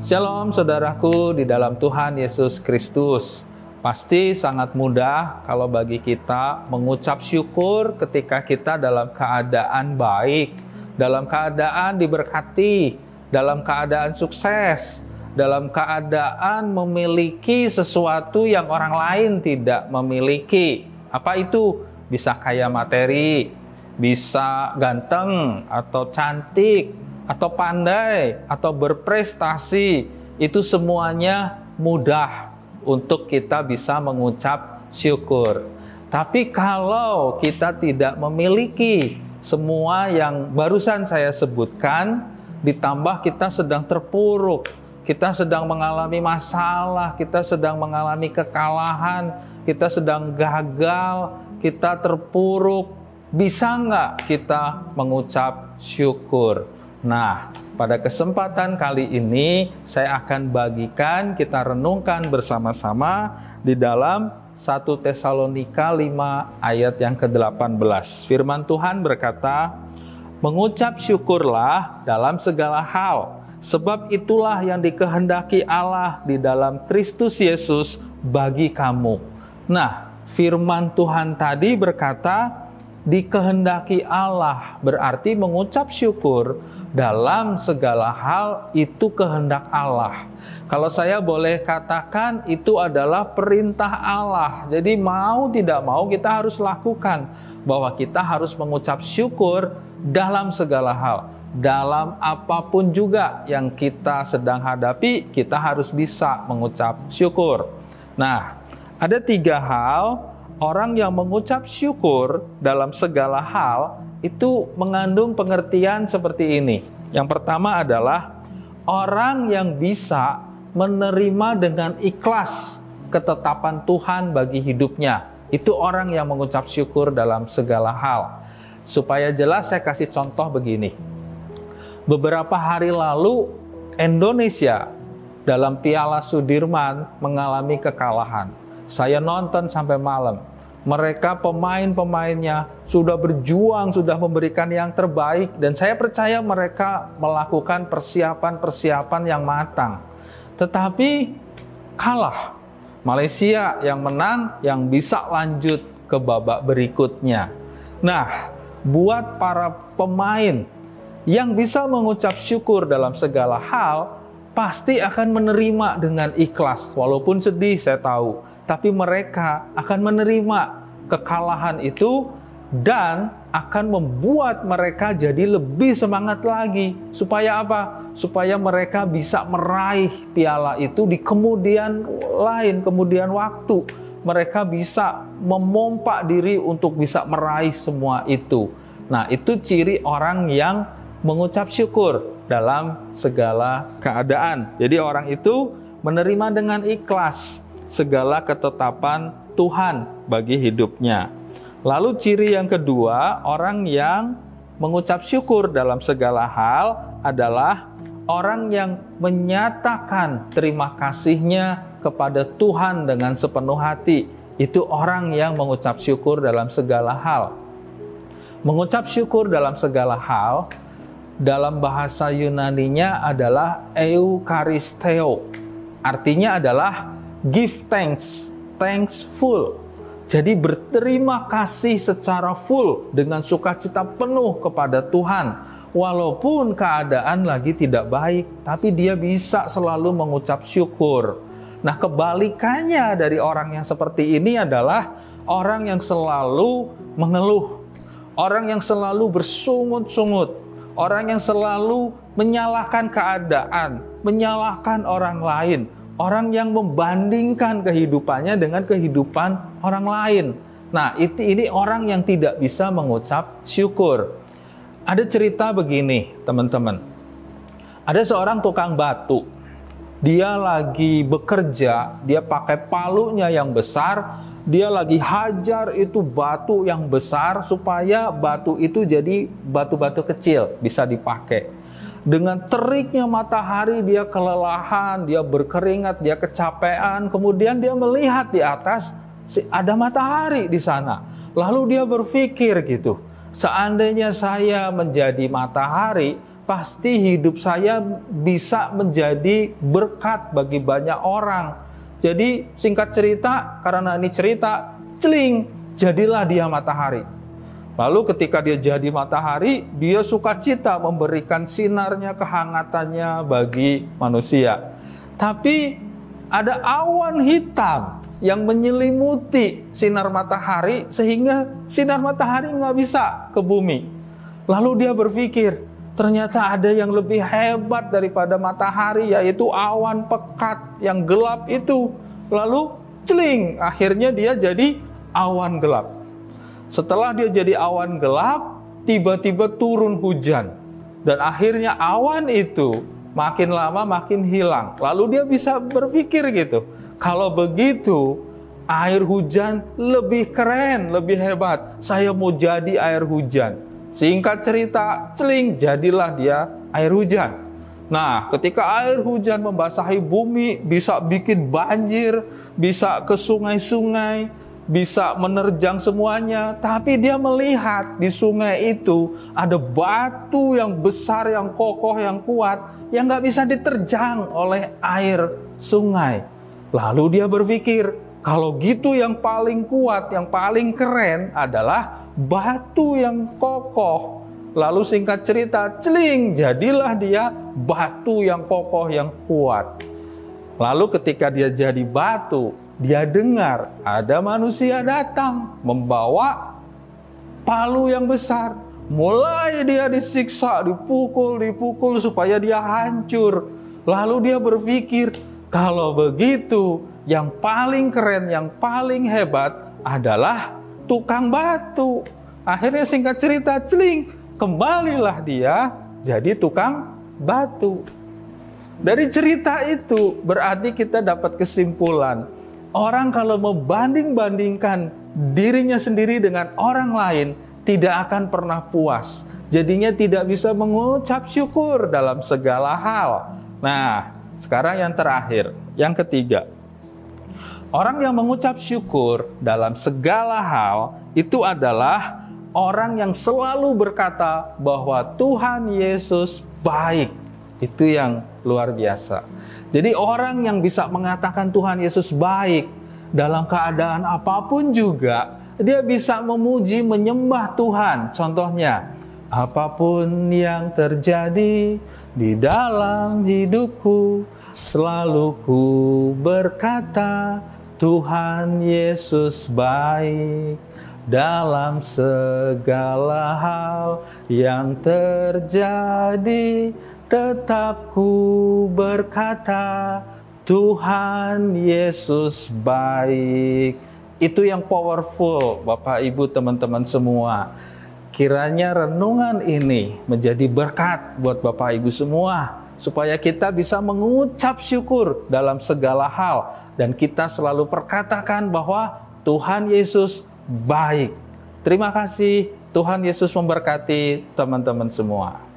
Shalom saudaraku di dalam Tuhan Yesus Kristus. Pasti sangat mudah kalau bagi kita mengucap syukur ketika kita dalam keadaan baik, dalam keadaan diberkati, dalam keadaan sukses, dalam keadaan memiliki sesuatu yang orang lain tidak memiliki. Apa itu? Bisa kaya materi, bisa ganteng atau cantik, atau pandai, atau berprestasi. Itu semuanya mudah untuk kita bisa mengucap syukur. Tapi kalau kita tidak memiliki semua yang barusan saya sebutkan, ditambah kita sedang terpuruk, kita sedang mengalami masalah, kita sedang mengalami kekalahan, kita sedang gagal, kita terpuruk, bisa nggak kita mengucap syukur? Nah, pada kesempatan kali ini saya akan bagikan kita renungkan bersama-sama di dalam 1 Tesalonika 5 ayat yang ke-18. Firman Tuhan berkata, "Mengucap syukurlah dalam segala hal, sebab itulah yang dikehendaki Allah di dalam Kristus Yesus bagi kamu." Nah, firman Tuhan tadi berkata, dikehendaki Allah berarti mengucap syukur dalam segala hal itu kehendak Allah. Kalau saya boleh katakan itu adalah perintah Allah. Jadi mau tidak mau kita harus lakukan bahwa kita harus mengucap syukur dalam segala hal. Dalam apa pun juga yang kita sedang hadapi, kita harus bisa mengucap syukur. Nah, ada tiga hal orang yang mengucap syukur dalam segala hal itu mengandung pengertian seperti ini. Yang pertama adalah orang yang bisa menerima dengan ikhlas ketetapan Tuhan bagi hidupnya. Itu orang yang mengucap syukur dalam segala hal. Supaya jelas saya kasih contoh begini. Beberapa hari lalu Indonesia dalam Piala Sudirman mengalami kekalahan. Saya nonton sampai malam mereka pemain-pemainnya sudah berjuang, sudah memberikan yang terbaik, dan saya percaya mereka melakukan persiapan-persiapan yang matang. Tetapi kalah. Malaysia yang menang, yang bisa lanjut ke babak berikutnya. Nah, buat para pemain yang bisa mengucap syukur dalam segala hal, pasti akan menerima dengan ikhlas, walaupun sedih, saya tahu tapi mereka akan menerima kekalahan itu dan akan membuat mereka jadi lebih semangat lagi. Supaya apa? Supaya mereka bisa meraih piala itu di kemudian lain, kemudian waktu. Mereka bisa memompa diri untuk bisa meraih semua itu. Nah, itu ciri orang yang mengucap syukur dalam segala keadaan. Jadi orang itu menerima dengan ikhlas segala ketetapan Tuhan bagi hidupnya. Lalu ciri yang kedua, orang yang mengucap syukur dalam segala hal adalah orang yang menyatakan terima kasihnya kepada Tuhan dengan sepenuh hati. Itu orang yang mengucap syukur dalam segala hal. Mengucap syukur dalam segala hal dalam bahasa Yunaninya adalah eukaristeo. Artinya adalah give thanks, thankful. Jadi berterima kasih secara full dengan sukacita penuh kepada Tuhan. Walaupun keadaan lagi tidak baik, tapi dia bisa selalu mengucap syukur. Nah, kebalikannya dari orang yang seperti ini adalah orang yang selalu mengeluh, orang yang selalu bersungut-sungut, orang yang selalu menyalahkan keadaan, menyalahkan orang lain, orang yang membandingkan kehidupannya dengan kehidupan orang lain. Nah, itu ini orang yang tidak bisa mengucap syukur. Ada cerita begini, teman-teman. Ada seorang tukang batu. Dia lagi bekerja, dia pakai palunya yang besar, dia lagi hajar itu batu yang besar supaya batu itu jadi batu-batu kecil bisa dipakai. Dengan teriknya matahari dia kelelahan, dia berkeringat, dia kecapean. Kemudian dia melihat di atas ada matahari di sana. Lalu dia berpikir gitu, seandainya saya menjadi matahari, pasti hidup saya bisa menjadi berkat bagi banyak orang. Jadi singkat cerita, karena ini cerita, celing, jadilah dia matahari. Lalu ketika dia jadi matahari, dia sukacita memberikan sinarnya, kehangatannya bagi manusia. Tapi ada awan hitam yang menyelimuti sinar matahari sehingga sinar matahari nggak bisa ke bumi. Lalu dia berpikir, ternyata ada yang lebih hebat daripada matahari yaitu awan pekat yang gelap itu. Lalu celing, akhirnya dia jadi awan gelap. Setelah dia jadi awan gelap, tiba-tiba turun hujan. Dan akhirnya awan itu makin lama makin hilang. Lalu dia bisa berpikir gitu, kalau begitu air hujan lebih keren, lebih hebat. Saya mau jadi air hujan. Singkat cerita, celing, jadilah dia air hujan. Nah, ketika air hujan membasahi bumi, bisa bikin banjir, bisa ke sungai-sungai, bisa menerjang semuanya. Tapi dia melihat di sungai itu ada batu yang besar, yang kokoh, yang kuat, yang nggak bisa diterjang oleh air sungai. Lalu dia berpikir, kalau gitu yang paling kuat, yang paling keren adalah batu yang kokoh. Lalu singkat cerita, celing, jadilah dia batu yang kokoh yang kuat. Lalu ketika dia jadi batu, dia dengar ada manusia datang membawa palu yang besar. Mulai dia disiksa, dipukul, dipukul supaya dia hancur. Lalu dia berpikir, kalau begitu yang paling keren, yang paling hebat adalah tukang batu. Akhirnya singkat cerita, celing, kembalilah dia jadi tukang batu. Dari cerita itu berarti kita dapat kesimpulan, orang kalau membanding-bandingkan dirinya sendiri dengan orang lain tidak akan pernah puas. Jadinya tidak bisa mengucap syukur dalam segala hal. Nah, sekarang yang terakhir, yang ketiga. Orang yang mengucap syukur dalam segala hal itu adalah orang yang selalu berkata bahwa Tuhan Yesus baik. Itu yang luar biasa. Jadi orang yang bisa mengatakan Tuhan Yesus baik dalam keadaan apa pun juga, dia bisa memuji menyembah Tuhan. Contohnya, apa pun yang terjadi di dalam hidupku, selalu ku berkata, Tuhan Yesus baik dalam segala hal yang terjadi tetap ku berkata Tuhan Yesus baik itu yang powerful Bapak Ibu teman-teman semua kiranya renungan ini menjadi berkat buat Bapak Ibu semua supaya kita bisa mengucap syukur dalam segala hal dan kita selalu perkatakan bahwa Tuhan Yesus baik. Terima kasih. Tuhan Yesus memberkati teman-teman semua.